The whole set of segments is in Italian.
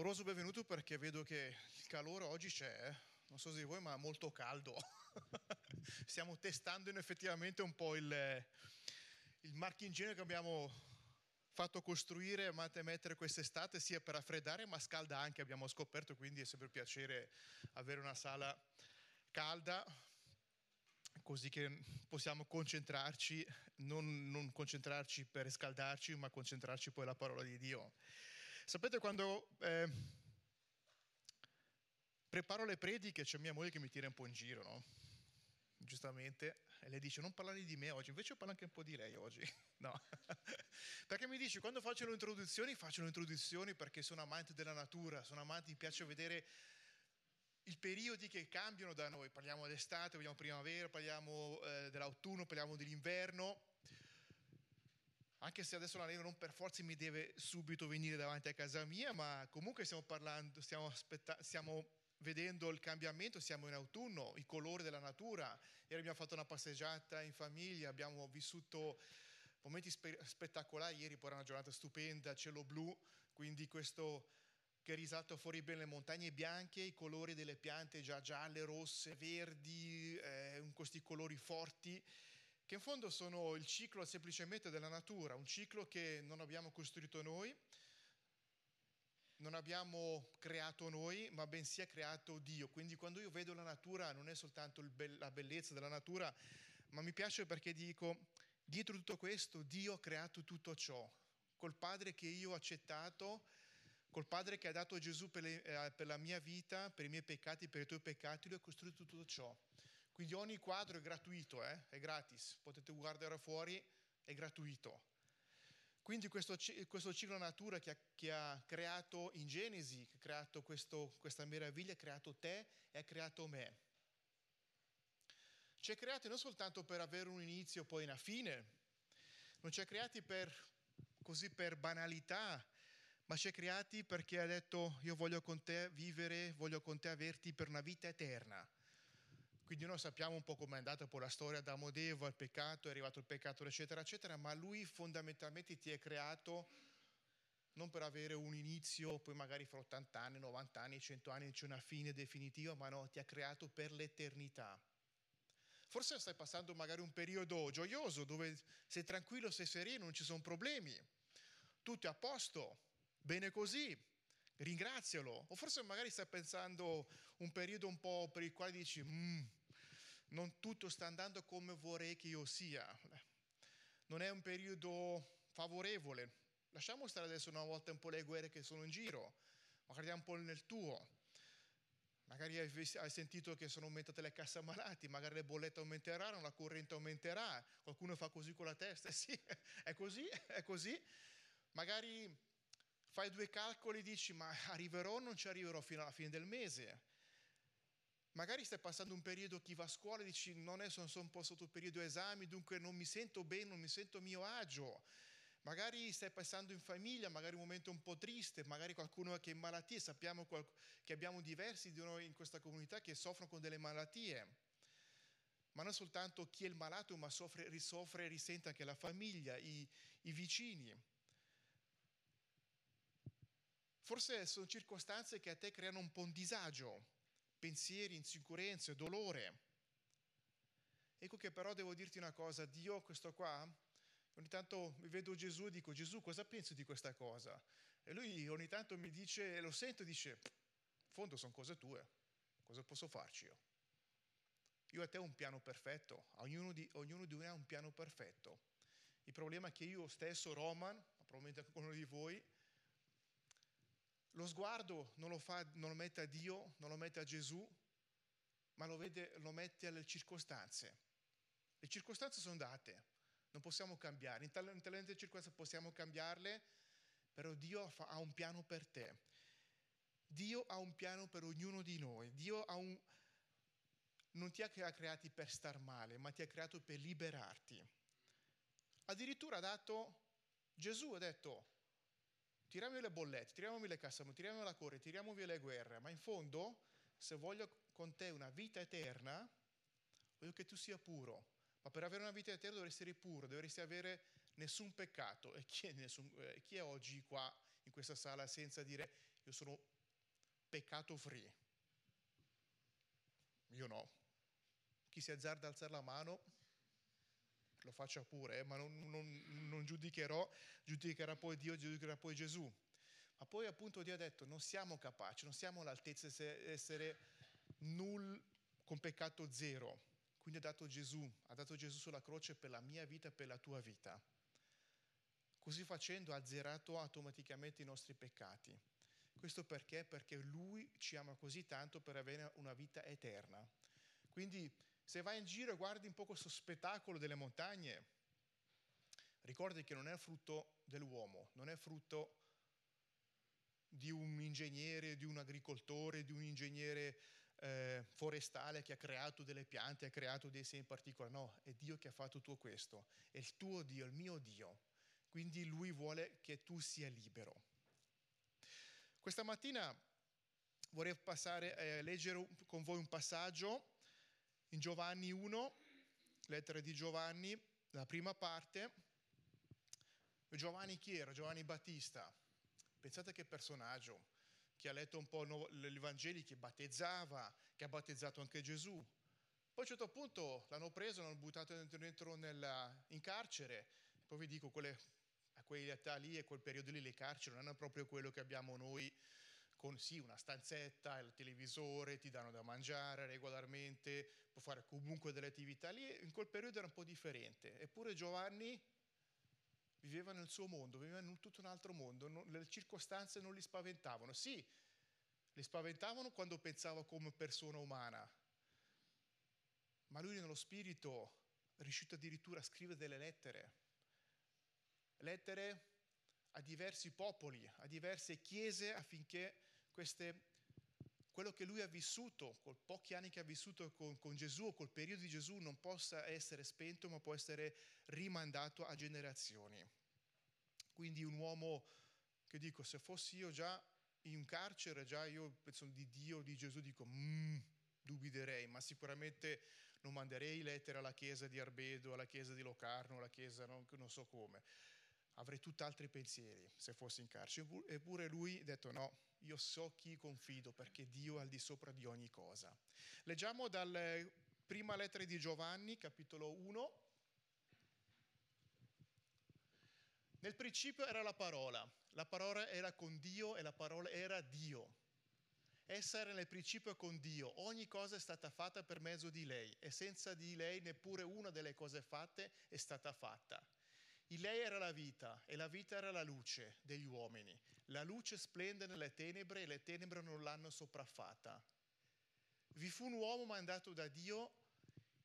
caloroso benvenuto perché vedo che il calore oggi c'è, eh. non so se di voi, ma molto caldo. Stiamo testando effettivamente un po' il, il marchingegno che abbiamo fatto costruire e mettere quest'estate sia per raffreddare ma scalda anche, abbiamo scoperto, quindi è sempre un piacere avere una sala calda così che possiamo concentrarci, non, non concentrarci per riscaldarci, ma concentrarci poi alla parola di Dio. Sapete quando eh, preparo le prediche c'è mia moglie che mi tira un po' in giro, no? Giustamente, e lei dice non parlare di me oggi, invece parlo anche un po' di lei oggi, no? perché mi dice quando faccio le introduzioni, faccio le introduzioni perché sono amante della natura, sono amante, mi piace vedere i periodi che cambiano da noi, parliamo d'estate, parliamo primavera, parliamo eh, dell'autunno, parliamo dell'inverno, anche se adesso l'alieno non per forza mi deve subito venire davanti a casa mia, ma comunque stiamo parlando, stiamo, aspetta- stiamo vedendo il cambiamento, siamo in autunno, i colori della natura, ieri abbiamo fatto una passeggiata in famiglia, abbiamo vissuto momenti spe- spettacolari, ieri poi era una giornata stupenda, cielo blu, quindi questo che risalta fuori bene le montagne bianche, i colori delle piante già gialle, rosse, verdi, eh, questi colori forti che in fondo sono il ciclo semplicemente della natura, un ciclo che non abbiamo costruito noi, non abbiamo creato noi, ma bensì ha creato Dio. Quindi quando io vedo la natura non è soltanto be- la bellezza della natura, ma mi piace perché dico, dietro tutto questo Dio ha creato tutto ciò, col Padre che io ho accettato, col Padre che ha dato Gesù per, le, eh, per la mia vita, per i miei peccati, per i tuoi peccati, lui ha costruito tutto ciò. Quindi ogni quadro è gratuito, eh? è gratis, potete guardare fuori, è gratuito. Quindi questo, questo ciclo natura che ha, che ha, creato in Genesi, che ha creato questo, questa meraviglia, ha creato te e ha creato me. Ci ha creati non soltanto per avere un inizio e poi una fine, non ci ha creati per, così per banalità, ma ci ha creati perché ha detto io voglio con te vivere, voglio con te averti per una vita eterna. Quindi noi sappiamo un po' com'è andata poi la storia da Eva, il peccato, è arrivato il peccato, eccetera, eccetera, ma lui fondamentalmente ti ha creato non per avere un inizio, poi magari fra 80 anni, 90 anni, 100 anni c'è una fine definitiva, ma no, ti ha creato per l'eternità. Forse stai passando magari un periodo gioioso dove sei tranquillo, sei sereno, non ci sono problemi, tutto è a posto, bene così, ringrazialo. O forse magari stai pensando un periodo un po' per il quale dici, mm, non tutto sta andando come vorrei che io sia. Non è un periodo favorevole. Lasciamo stare adesso una volta un po' le guerre che sono in giro, ma guardiamo un po' nel tuo. Magari hai sentito che sono aumentate le casse malati, magari le bollette aumenteranno, la corrente aumenterà, qualcuno fa così con la testa, sì, è così, è così. Magari fai due calcoli e dici ma arriverò o non ci arriverò fino alla fine del mese. Magari stai passando un periodo, chi va a scuola dici non è, sono, sono un po' sotto il periodo esami, dunque non mi sento bene, non mi sento a mio agio. Magari stai passando in famiglia, magari un momento un po' triste, magari qualcuno che è in malattia, sappiamo che abbiamo diversi di noi in questa comunità che soffrono con delle malattie. Ma non soltanto chi è il malato, ma soffre, risoffre e risente anche la famiglia, i, i vicini. Forse sono circostanze che a te creano un po' un disagio, pensieri, insicurezze, dolore. Ecco che però devo dirti una cosa, Dio questo qua, ogni tanto mi vedo Gesù e dico Gesù cosa pensi di questa cosa? E lui ogni tanto mi dice, lo sento e dice, in fondo sono cose tue, cosa posso farci io? Io a te ho un piano perfetto, ognuno di, ognuno di noi ha un piano perfetto. Il problema è che io stesso, Roman, ma probabilmente anche uno di voi, lo sguardo non lo, fa, non lo mette a Dio, non lo mette a Gesù, ma lo, vede, lo mette alle circostanze. Le circostanze sono date, non possiamo cambiare. In talente circostanze possiamo cambiarle, però Dio fa, ha un piano per te. Dio ha un piano per ognuno di noi. Dio un, non ti ha creati per star male, ma ti ha creato per liberarti. Addirittura ha dato, Gesù ha detto, tiriamo via le bollette, tiriamo via le casse, tiriamo via la corre, tiriamo via le guerre, ma in fondo, se voglio con te una vita eterna, voglio che tu sia puro. Ma per avere una vita eterna dovresti essere puro, dovresti avere nessun peccato. E chi è, nessun, eh, chi è oggi qua in questa sala senza dire io sono peccato free. Io no. Chi si azzarda a alzare la mano, lo faccia pure, eh, ma non, non, non giudicherò, giudicherà poi Dio, giudicherà poi Gesù. Ma poi appunto Dio ha detto, non siamo capaci, non siamo all'altezza di essere null con peccato zero. Quindi ha dato Gesù, ha dato Gesù sulla croce per la mia vita e per la tua vita. Così facendo ha azzerato automaticamente i nostri peccati. Questo perché? Perché Lui ci ama così tanto per avere una vita eterna. Quindi se vai in giro e guardi un po' questo spettacolo delle montagne, ricordi che non è frutto dell'uomo, non è frutto di un ingegnere, di un agricoltore, di un ingegnere eh, forestale che ha creato delle piante, ha creato dei semi particolari. No, è Dio che ha fatto tutto questo. È il tuo Dio, il mio Dio. Quindi Lui vuole che tu sia libero. Questa mattina vorrei passare a eh, leggere con voi un passaggio in Giovanni 1, lettera di Giovanni, la prima parte. Giovanni chi era? Giovanni Battista. Pensate che personaggio, che ha letto un po' gli Vangeli, che battezzava, che ha battezzato anche Gesù. Poi a un certo punto l'hanno preso, l'hanno buttato dentro nella, in carcere. Poi vi dico, quelle, a quell'età lì e quel periodo lì le carceri non erano proprio quello che abbiamo noi con sì una stanzetta, il televisore, ti danno da mangiare regolarmente, puoi fare comunque delle attività lì, in quel periodo era un po' differente. Eppure Giovanni viveva nel suo mondo, viveva in tutto un altro mondo, non, le circostanze non li spaventavano. Sì, li spaventavano quando pensava come persona umana, ma lui nello spirito è riuscito addirittura a scrivere delle lettere, lettere a diversi popoli, a diverse chiese affinché queste, quello che lui ha vissuto, con pochi anni che ha vissuto con, con Gesù o col periodo di Gesù, non possa essere spento, ma può essere rimandato a generazioni. Quindi un uomo che dico, se fossi io già in carcere, già io penso di Dio, di Gesù, dico, mm, dubiterei, ma sicuramente non manderei lettere alla chiesa di Arbedo, alla chiesa di Locarno, alla chiesa non, non so come. Avrei tutt'altri pensieri se fossi in carcere. Eppure lui ha detto no, io so chi confido perché Dio è al di sopra di ogni cosa. Leggiamo dalla prima lettera di Giovanni, capitolo 1. Nel principio era la parola, la parola era con Dio e la parola era Dio. Essa era nel principio con Dio, ogni cosa è stata fatta per mezzo di lei e senza di lei neppure una delle cose fatte è stata fatta. In lei era la vita e la vita era la luce degli uomini. La luce splende nelle tenebre e le tenebre non l'hanno sopraffatta. Vi fu un uomo mandato da Dio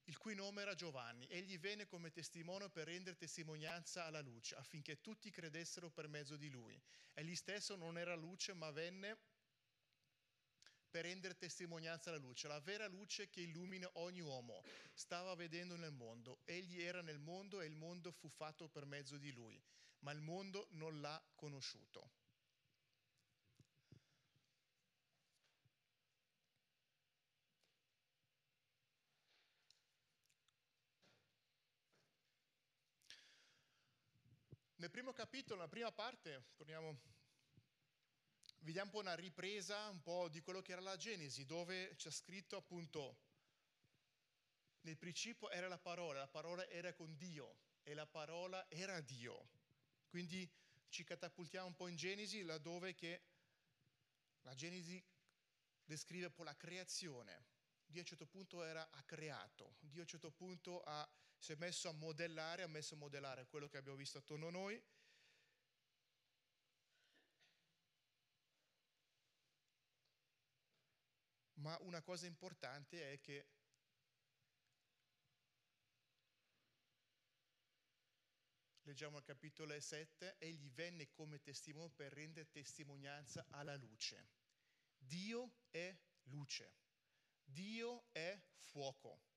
il cui nome era Giovanni. Egli venne come testimone per rendere testimonianza alla luce, affinché tutti credessero per mezzo di lui. Egli stesso non era luce, ma venne per rendere testimonianza alla luce, la vera luce che illumina ogni uomo. Stava vedendo nel mondo. Egli era nel mondo e il mondo fu fatto per mezzo di lui, ma il mondo non l'ha conosciuto. Primo capitolo, nella prima parte, torniamo vediamo un po' una ripresa un po' di quello che era la Genesi, dove c'è scritto appunto nel principio era la parola, la parola era con Dio e la parola era Dio. Quindi ci catapultiamo un po' in Genesi, laddove che la Genesi descrive un po' la creazione. Dio a un certo punto era, ha creato, Dio a un certo punto ha, si è messo a modellare, ha messo a modellare quello che abbiamo visto attorno a noi ma una cosa importante è che leggiamo al capitolo 7, egli venne come testimone per rendere testimonianza alla luce. Dio è luce, Dio è fuoco.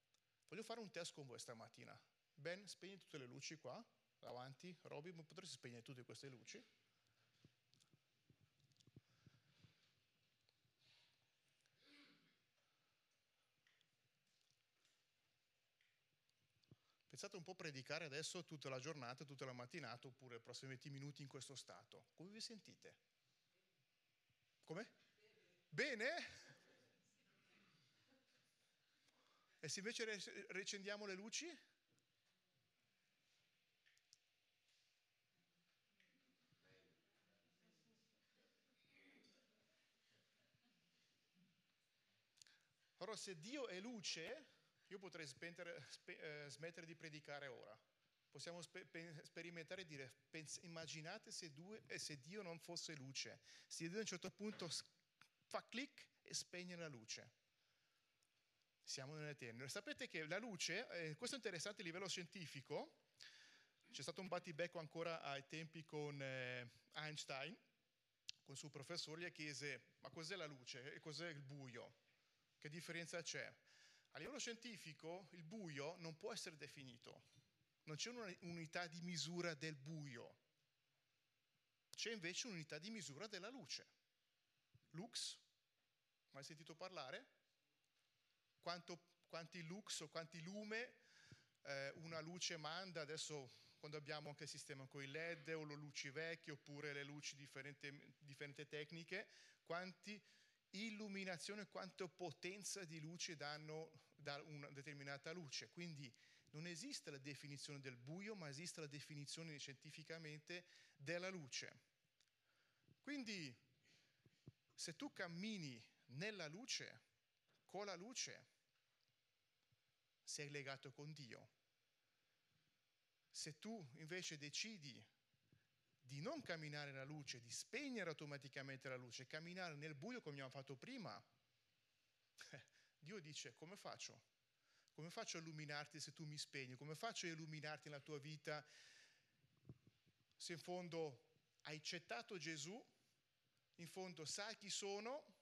Voglio fare un test con voi stamattina. Ben, spegni tutte le luci qua, davanti. Roby, potresti spegnere tutte queste luci? Pensate un po' a predicare adesso tutta la giornata, tutta la mattinata, oppure i prossimi 20 minuti in questo stato. Come vi sentite? Come? Bene? E se invece riaccendiamo le luci? Allora, se Dio è luce, io potrei spentere, spe, eh, smettere di predicare ora. Possiamo spe, pe, sperimentare e dire, pens, immaginate se, due, eh, se, Dio non fosse luce, se Dio a un certo punto fa clic e spegne la luce. Siamo nell'eterno. Sapete che la luce, eh, questo è interessante a livello scientifico, c'è stato un battibecco ancora ai tempi con eh, Einstein, con il suo professore, gli chiese, ma cos'è la luce e cos'è il buio? Che differenza c'è? A livello scientifico il buio non può essere definito, non c'è un'unità di misura del buio, c'è invece un'unità di misura della luce. Lux, mai sentito parlare? Quanto, quanti lux o quanti lume eh, una luce manda adesso quando abbiamo anche il sistema con i LED o le luci vecchie oppure le luci differenti, differenti tecniche, quanti illuminazione, quanto potenza di luce danno da una determinata luce. Quindi non esiste la definizione del buio, ma esiste la definizione scientificamente della luce. Quindi se tu cammini nella luce, con la luce, sei legato con Dio. Se tu invece decidi di non camminare nella luce, di spegnere automaticamente la luce, camminare nel buio come abbiamo fatto prima, Dio dice come faccio? Come faccio a illuminarti se tu mi spegni? Come faccio a illuminarti nella tua vita se in fondo hai accettato Gesù, in fondo sai chi sono,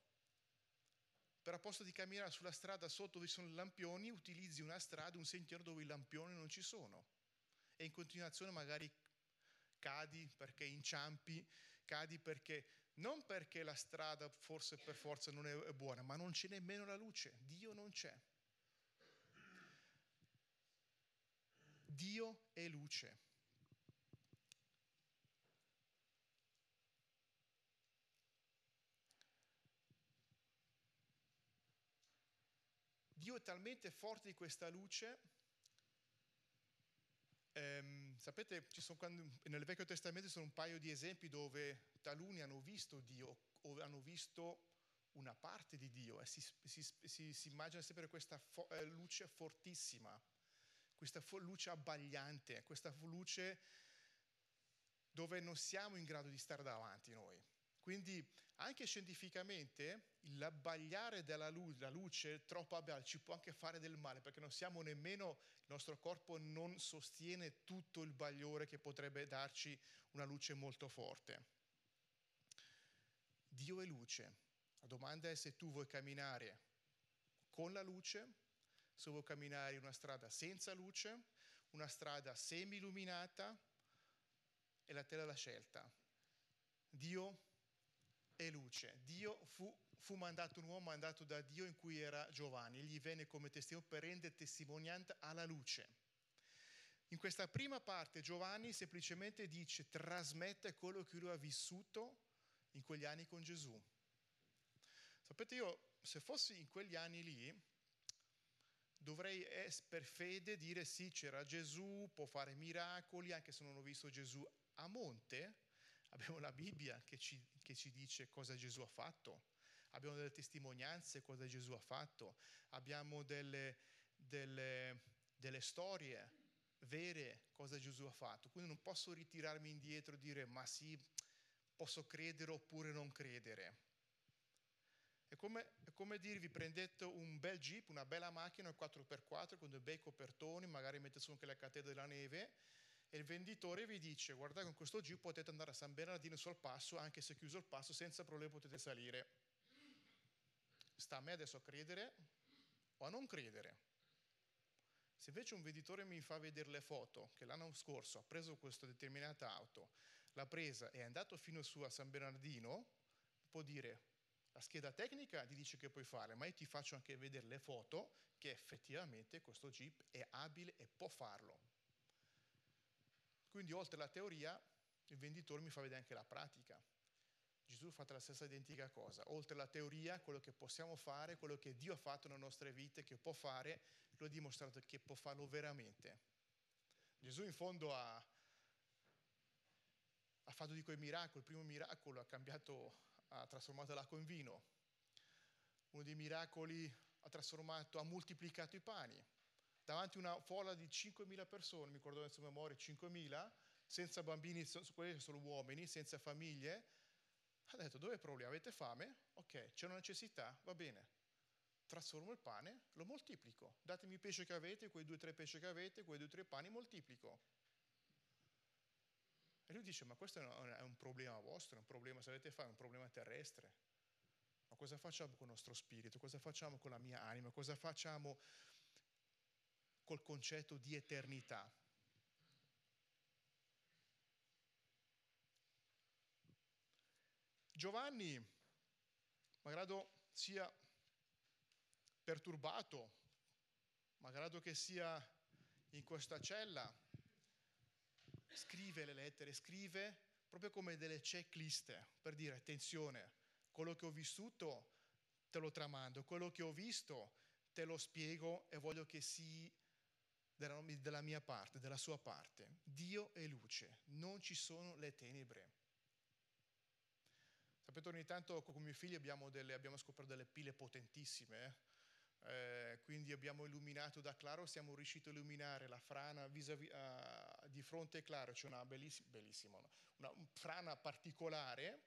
però a posto di camminare sulla strada sotto dove sono i lampioni, utilizzi una strada, un sentiero dove i lampioni non ci sono. E in continuazione magari cadi perché inciampi, cadi perché non perché la strada forse per forza non è buona, ma non c'è nemmeno la luce, Dio non c'è. Dio è luce. Dio è talmente forte di questa luce Ehm, sapete, quando, nel Vecchio Testamento ci sono un paio di esempi dove taluni hanno visto Dio o hanno visto una parte di Dio e si, si, si, si immagina sempre questa fo- eh, luce fortissima, questa fo- luce abbagliante, questa luce dove non siamo in grado di stare davanti noi. Quindi anche scientificamente l'abbagliare della luce, luce troppo abbagliata ci può anche fare del male perché non siamo nemmeno, il nostro corpo non sostiene tutto il bagliore che potrebbe darci una luce molto forte. Dio è luce. La domanda è se tu vuoi camminare con la luce, se vuoi camminare in una strada senza luce, una strada semi-illuminata, e la te la scelta. Dio e luce. Dio fu, fu, mandato un uomo mandato da Dio in cui era Giovanni, egli venne come testimone per rendere testimonianza alla luce. In questa prima parte Giovanni semplicemente dice, trasmette quello che lui ha vissuto in quegli anni con Gesù. Sapete, io se fossi in quegli anni lì, dovrei per fede dire sì, c'era Gesù, può fare miracoli, anche se non ho visto Gesù a monte, abbiamo la Bibbia che ci, che ci dice cosa Gesù ha fatto, abbiamo delle testimonianze cosa Gesù ha fatto, abbiamo delle, delle, delle storie vere cosa Gesù ha fatto. Quindi non posso ritirarmi indietro e dire ma sì, posso credere oppure non credere. È come, è come dirvi prendete un bel jeep, una bella macchina, un 4x4 con dei bei copertoni, magari mettete su anche la catena della neve e il venditore vi dice guardate con questo Jeep potete andare a San Bernardino sul passo, anche se chiuso il passo, senza problemi potete salire. Sta a me adesso a credere o a non credere. Se invece un venditore mi fa vedere le foto che l'anno scorso ha preso questa determinata auto, l'ha presa e è andato fino su a San Bernardino, può dire la scheda tecnica ti dice che puoi fare, ma io ti faccio anche vedere le foto che effettivamente questo Jeep è abile e può farlo. Quindi oltre alla teoria, il venditore mi fa vedere anche la pratica. Gesù ha fatto la stessa identica cosa. Oltre alla teoria, quello che possiamo fare, quello che Dio ha fatto nelle nostre vite, che può fare, lo ha dimostrato che può farlo veramente. Gesù in fondo ha, ha fatto di quei miracoli. Il primo miracolo ha cambiato, ha trasformato l'acqua in vino. Uno dei miracoli ha trasformato, ha moltiplicato i pani. Davanti a una folla di 5.000 persone, mi ricordo adesso a memoria, 5.000, senza bambini, quelli solo uomini, senza famiglie, ha detto dove è il problema? Avete fame? Ok, c'è una necessità? Va bene. Trasformo il pane, lo moltiplico. Datemi il pesce che avete, quei due o tre pesci che avete, quei due o tre pani, moltiplico. E lui dice, ma questo è un problema vostro, è un problema, se avete fame, è un problema terrestre. Ma cosa facciamo con il nostro spirito? Cosa facciamo con la mia anima? Cosa facciamo col concetto di eternità? Giovanni, malgrado sia perturbato, malgrado che sia in questa cella, scrive le lettere, scrive proprio come delle checklist per dire attenzione, quello che ho vissuto te lo tramando, quello che ho visto te lo spiego e voglio che sia della, della mia parte, della sua parte. Dio è luce, non ci sono le tenebre. Sapete, ogni tanto con mio figlio abbiamo, delle, abbiamo scoperto delle pile potentissime, eh, quindi abbiamo illuminato da Claro, siamo riusciti a illuminare la frana vis-à-vis, uh, di fronte a Claro, c'è una bellissima, bellissima una, una frana particolare,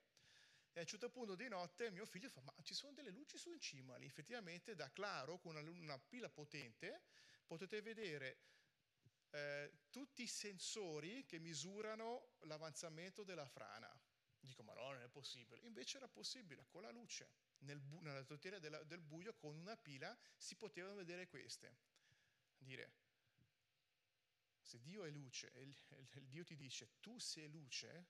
e a un certo punto di notte mio figlio fa, ma ci sono delle luci su in cima, lì? Effettivamente da Claro, con una, una pila potente, potete vedere eh, tutti i sensori che misurano l'avanzamento della frana. Dico, ma no, non è possibile. Invece era possibile, con la luce, nel bu- nella tottiera del buio, con una pila, si potevano vedere queste. Dire, se Dio è luce e il Dio ti dice, tu sei luce,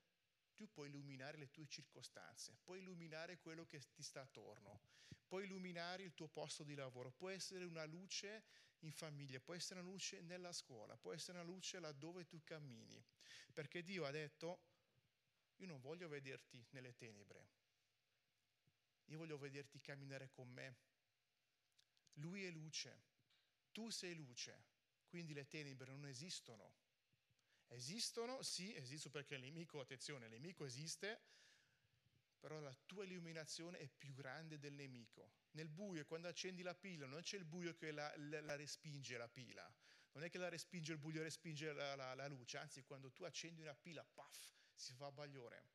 tu puoi illuminare le tue circostanze, puoi illuminare quello che ti sta attorno, puoi illuminare il tuo posto di lavoro, puoi essere una luce in famiglia, puoi essere una luce nella scuola, puoi essere una luce laddove tu cammini, perché Dio ha detto io non voglio vederti nelle tenebre, io voglio vederti camminare con me. Lui è luce, tu sei luce, quindi le tenebre non esistono. Esistono, sì, esistono perché il nemico, attenzione, il nemico esiste, però la tua illuminazione è più grande del nemico. Nel buio, quando accendi la pila, non c'è il buio che la, la, la respinge la pila, non è che la respinge il buio, respinge la, la, luce, anzi quando tu accendi una pila, paf, si fa abbagliare.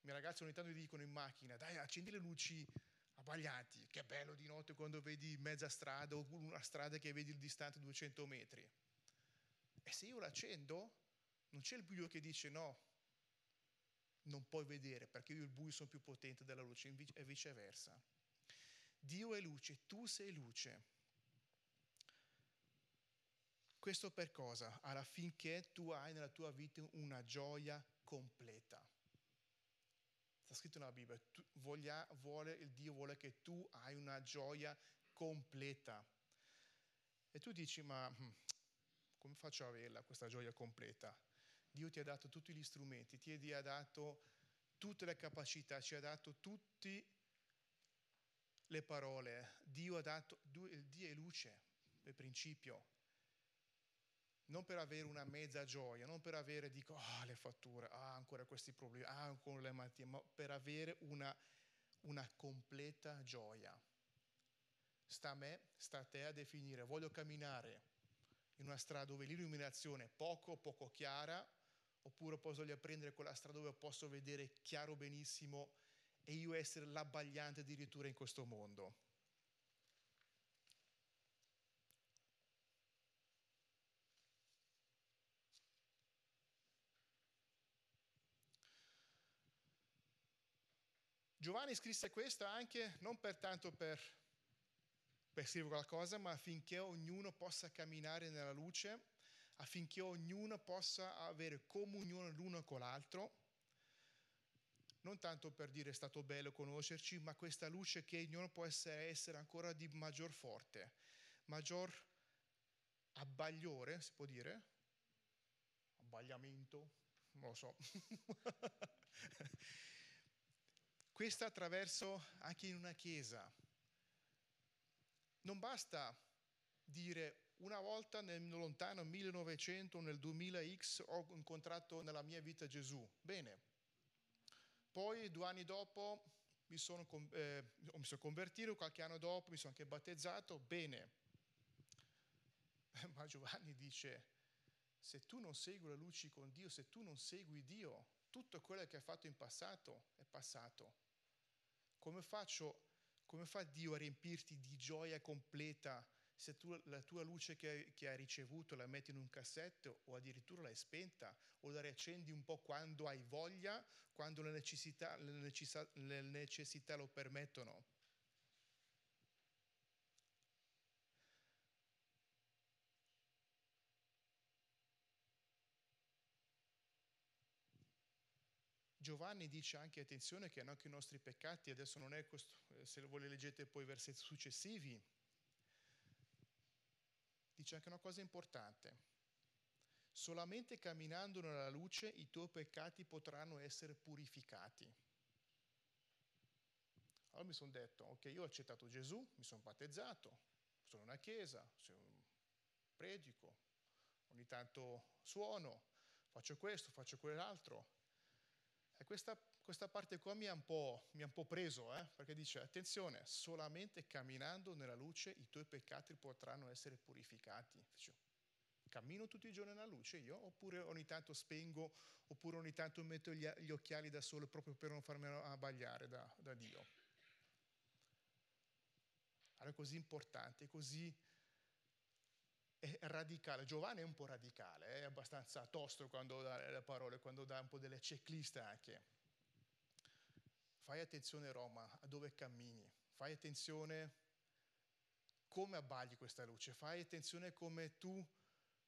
I miei ragazzi ogni tanto mi dicono in macchina, dai accendi le luci abbaglianti, che bello di notte quando vedi mezza strada o una strada che vedi il distante 200 metri. E se io l'accendo, non c'è il buio che dice no, non puoi vedere perché io il buio sono più potente della luce e viceversa. Dio è luce, tu sei luce. Questo per cosa? Affinché tu hai nella tua vita una gioia completa. Sta scritto nella Bibbia, tu, voglia, vuole, il Dio vuole che tu hai una gioia completa. E tu dici, ma hm, come faccio a averla questa gioia completa? Dio ti ha dato tutti gli strumenti, ti ha dato tutte le capacità, ci ha dato tutte le parole. Dio ha dato, Dio è luce, per principio non per avere una mezza gioia, non per avere, dico, ah, oh, le fatture, ah, ancora questi problemi, ah, ancora le malattie, ma per avere una, una completa gioia. Sta a me, sta a te a definire, voglio camminare in una strada dove l'illuminazione è poco, poco chiara, oppure posso prendere quella strada dove posso vedere chiaro benissimo e io essere l'abbagliante addirittura in questo mondo. Giovanni scrisse questo anche non per tanto per, per scrivere qualcosa, ma affinché ognuno possa camminare nella luce, affinché ognuno possa avere comunione l'uno con l'altro. Non tanto per dire è stato bello conoscerci, ma questa luce che ognuno può essere, essere ancora di maggior forte, maggior abbagliore, si può dire? Abbagliamento? Non lo so. questa attraverso anche in una chiesa. Non basta dire una volta nel lontano 1900, nel 2000X ho incontrato nella mia vita Gesù. Bene. Poi due anni dopo mi sono, eh, mi sono convertito, qualche anno dopo mi sono anche battezzato. Bene. Ma Giovanni dice, se tu non segui le luci con Dio, se tu non segui Dio, tutto quello che hai fatto in passato è passato. Come, faccio, come fa Dio a riempirti di gioia completa se tu la tua luce che, che hai ricevuto la metti in un cassetto o addirittura l'hai spenta o la riaccendi un po' quando hai voglia, quando le necessità, le necessità, le necessità lo permettono? Giovanni dice anche attenzione che anche i nostri peccati, adesso non è questo, eh, se voi leggete poi i versetti successivi, dice anche una cosa importante. Solamente camminando nella luce i tuoi peccati potranno essere purificati. Allora mi sono detto, ok, io ho accettato Gesù, mi sono battezzato, sono in una chiesa, predico, ogni tanto suono, faccio questo, faccio quell'altro. E questa, questa parte qua mi ha un po', un po preso, eh? perché dice, attenzione, solamente camminando nella luce i tuoi peccati potranno essere purificati. Dice, cammino tutti i giorni nella luce io, oppure ogni tanto spengo, oppure ogni tanto metto gli, gli occhiali da sole proprio per non farmi abbagliare da, da Dio. Allora è così importante, è così è radicale. Giovanni è un po' radicale, è abbastanza tosto quando dà le parole, quando dà un po' delle checklist anche. Fai attenzione Roma, a dove cammini, fai attenzione come abbagli questa luce, fai attenzione come tu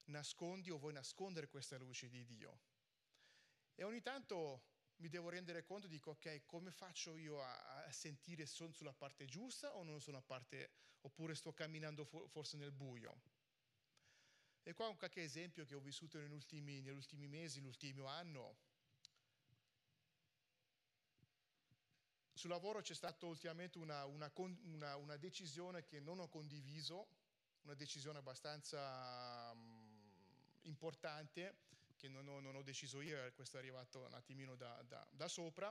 nascondi o vuoi nascondere questa luce di Dio. E ogni tanto mi devo rendere conto, dico ok, come faccio io a, a sentire se sono sulla parte giusta o non sulla parte, oppure sto camminando forse nel buio. E qua un qualche esempio che ho vissuto negli ultimi, negli ultimi mesi, l'ultimo anno. Sul lavoro c'è stata ultimamente una, una, una, una, decisione che non ho condiviso, una decisione abbastanza um, importante che non ho, non ho, deciso io, questo è arrivato un attimino da, da, da sopra.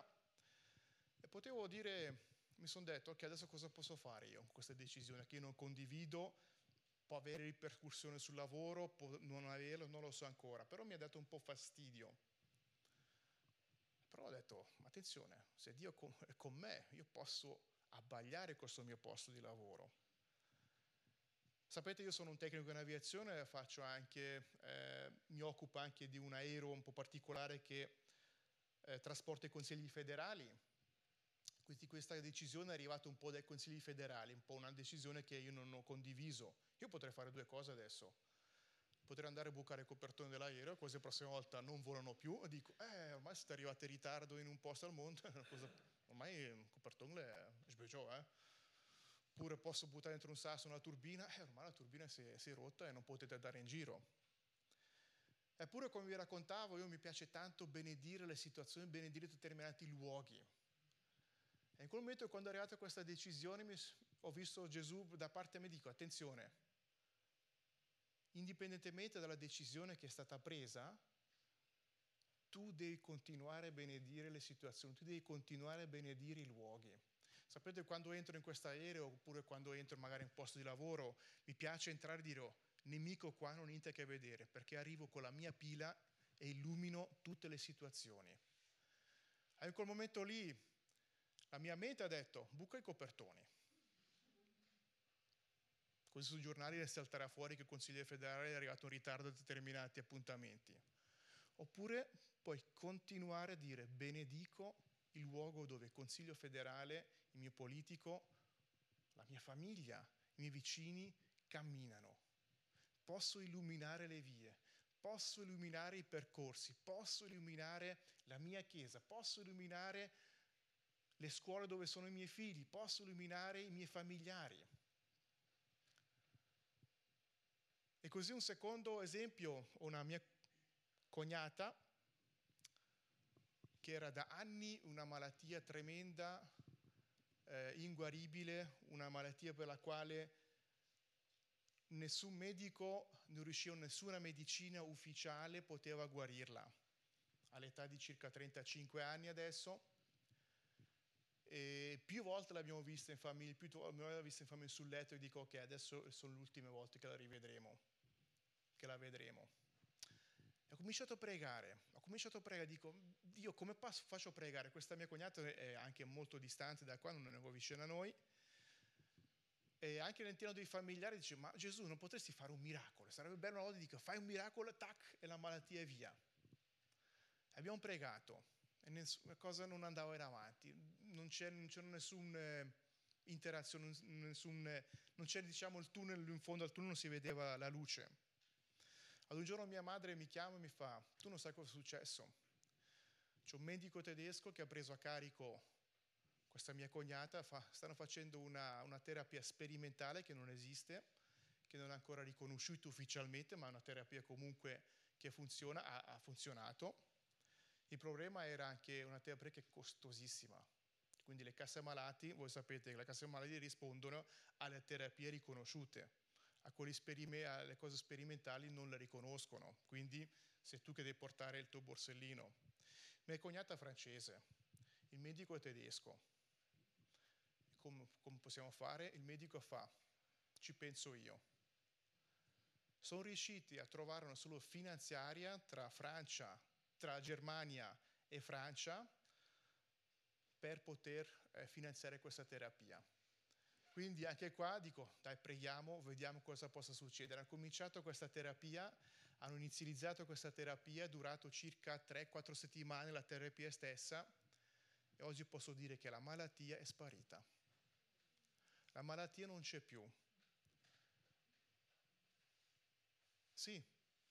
E potevo dire, mi sono detto, ok, adesso cosa posso fare io con questa decisione che io non condivido può avere ripercussioni sul lavoro, può non averlo, non lo so ancora, però mi ha dato un po' fastidio. Però ho detto, attenzione, se Dio è con me, io posso abbagliare questo mio posto di lavoro. Sapete, io sono un tecnico in aviazione, anche, eh, mi occupo anche di un aereo un po' particolare che eh, trasporta i consigli federali. Quindi questa decisione è arrivata un po' dai consigli federali, un po' una decisione che io non ho condiviso io potrei fare due cose adesso. Potrei andare a bucare il copertone dell'aereo, così la prossima volta non volano più, e dico, eh, ormai siete arrivati in ritardo in un posto al mondo, ormai il copertone è sbecciò, eh. Oppure posso buttare dentro un sasso una turbina, eh, ormai la turbina si è, si è rotta e non potete andare in giro. Eppure, come vi raccontavo, io mi piace tanto benedire le situazioni, benedire determinati luoghi. E in quel momento, quando è arrivata questa decisione, ho visto Gesù da parte a me, dico, attenzione, indipendentemente dalla decisione che è stata presa, tu devi continuare a benedire le situazioni, tu devi continuare a benedire i luoghi. Sapete, quando entro in questo aereo oppure quando entro magari in un posto di lavoro, mi piace entrare e dire, oh, nemico qua non ho niente a che vedere, perché arrivo con la mia pila e illumino tutte le situazioni. E in quel momento lì la mia mente ha detto, buca i copertoni. Così sui giornali salterà fuori che il Consiglio federale è arrivato in ritardo a determinati appuntamenti. Oppure puoi continuare a dire benedico il luogo dove il Consiglio federale, il mio politico, la mia famiglia, i miei vicini camminano. Posso illuminare le vie, posso illuminare i percorsi, posso illuminare la mia chiesa, posso illuminare le scuole dove sono i miei figli, posso illuminare i miei familiari. E così un secondo esempio, una mia cognata, che era da anni una malattia tremenda, eh, inguaribile, una malattia per la quale nessun medico, non riusciva, nessuna medicina ufficiale poteva guarirla. All'età di circa 35 anni adesso. E più volte l'abbiamo vista in famiglia, più volte l'abbiamo vista in famiglia sul letto e dico ok, adesso sono le ultime volte che la rivedremo, che la vedremo. E ho cominciato a pregare, ho cominciato a pregare, dico, Dio come faccio a pregare? Questa mia cognata è anche molto distante da qua, non è vicino a noi, e anche all'interno dei familiari dice, ma Gesù non potresti fare un miracolo? Sarebbe bello una volta, dico, fai un miracolo, tac, e la malattia è via. Abbiamo pregato e la cosa non andava in avanti, non c'era, non c'era nessuna eh, interazione, nessun, non c'era diciamo il tunnel, in fondo al tunnel non si vedeva la luce. Ad un giorno mia madre mi chiama e mi fa, tu non sai cosa è successo? C'è un medico tedesco che ha preso a carico questa mia cognata, fa, stanno facendo una, una, terapia sperimentale che non esiste, che non è ancora riconosciuta ufficialmente, ma è una terapia comunque che funziona, ha, ha funzionato. Il problema era anche una terapia che è costosissima. Quindi le casse malati, voi sapete che le casse malati rispondono alle terapie riconosciute, alle cose sperimentali non le riconoscono. Quindi sei tu che devi portare il tuo borsellino. Mia cognata francese, il medico è tedesco, come, come possiamo fare? Il medico fa, ci penso io. Sono riusciti a trovare una soluzione finanziaria tra Francia, tra Germania e Francia per poter eh, finanziare questa terapia. Quindi anche qua dico, dai preghiamo, vediamo cosa possa succedere. Hanno cominciato questa terapia, hanno inizializzato questa terapia, è durato circa 3-4 settimane la terapia stessa e oggi posso dire che la malattia è sparita la malattia non c'è più. Sì,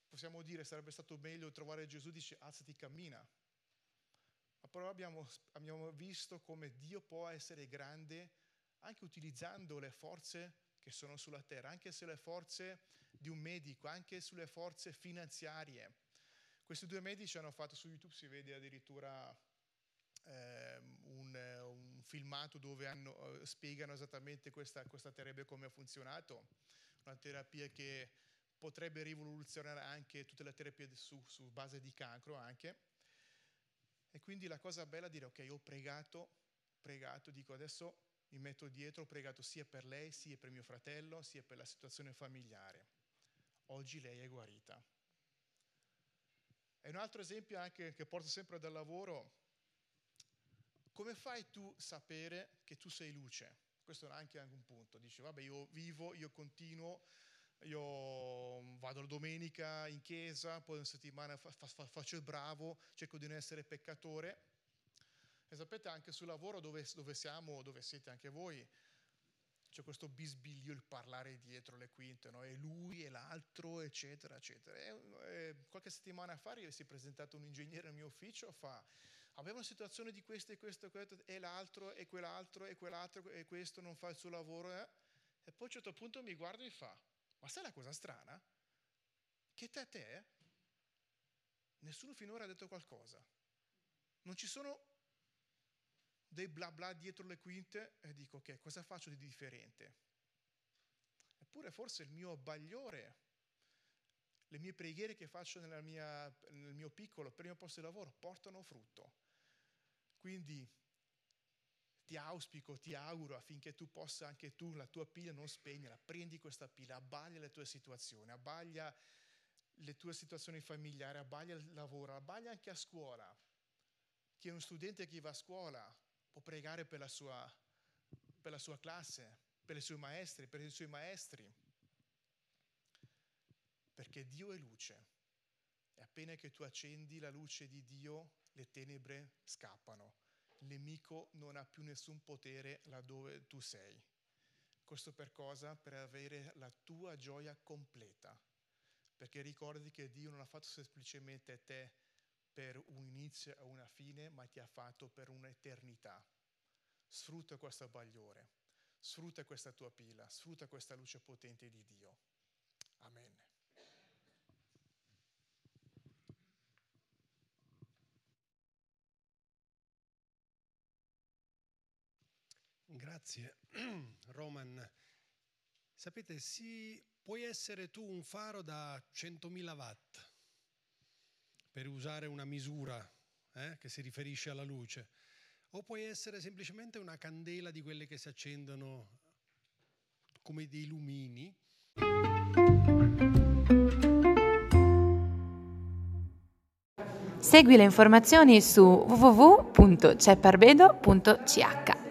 possiamo dire sarebbe stato meglio trovare Gesù, dice alzati, cammina. Ma però abbiamo, abbiamo visto come Dio può essere grande anche utilizzando le forze che sono sulla terra, anche se le forze di un medico, anche sulle forze finanziarie. Questi due medici hanno fatto su YouTube, si vede addirittura eh, un, un, filmato dove hanno, uh, spiegano esattamente questa, questa terapia come ha funzionato, una terapia che potrebbe rivoluzionare anche tutte le terapie su, su base di cancro anche. E quindi la cosa bella è dire, ok, ho pregato, pregato, dico adesso mi metto dietro, ho pregato sia per lei, sia per mio fratello, sia per la situazione familiare. Oggi lei è guarita. E un altro esempio anche che porto sempre dal lavoro, come fai tu a sapere che tu sei luce? Questo è anche un punto. Dici, vabbè, io vivo, io continuo, io vado la domenica in chiesa, poi una settimana fa, fa, faccio il bravo, cerco di non essere peccatore. E sapete anche sul lavoro dove, dove siamo, dove siete anche voi, c'è questo bisbiglio, il parlare dietro le quinte, no? e lui e l'altro, eccetera, eccetera. E, e qualche settimana fa si è presentato un ingegnere nel mio ufficio, fa, aveva una situazione di questo e questo e questo e l'altro e quell'altro e quell'altro e questo non fa il suo lavoro eh? e poi a un certo punto mi guarda e fa ma sai la cosa strana? che te a te nessuno finora ha detto qualcosa. Non ci sono dei bla bla dietro le quinte e dico ok cosa faccio di differente? Eppure forse il mio bagliore le mie preghiere che faccio mia, nel mio piccolo mio posto di lavoro portano frutto. Quindi ti auspico, ti auguro affinché tu possa anche tu, la tua pila non spegnere, prendi questa pila, abbaglia le tue situazioni, abbaglia le tue situazioni familiari, abbaglia il lavoro, abbaglia anche a scuola. Chi è uno studente che va a scuola può pregare per la sua, per la sua classe, per i suoi maestri, per i suoi maestri. Perché Dio è luce. E appena che tu accendi la luce di Dio, le tenebre scappano. Nemico non ha più nessun potere laddove tu sei. Questo per cosa? Per avere la tua gioia completa. Perché ricordi che Dio non ha fatto semplicemente te per un inizio e una fine, ma ti ha fatto per un'eternità. Sfrutta questo bagliore, sfrutta questa tua pila, sfrutta questa luce potente di Dio. Amen. Grazie. Roman, sapete, sì, puoi essere tu un faro da 100.000 watt, per usare una misura eh, che si riferisce alla luce, o puoi essere semplicemente una candela di quelle che si accendono come dei lumini. Segui le informazioni su www.cepparbedo.ch.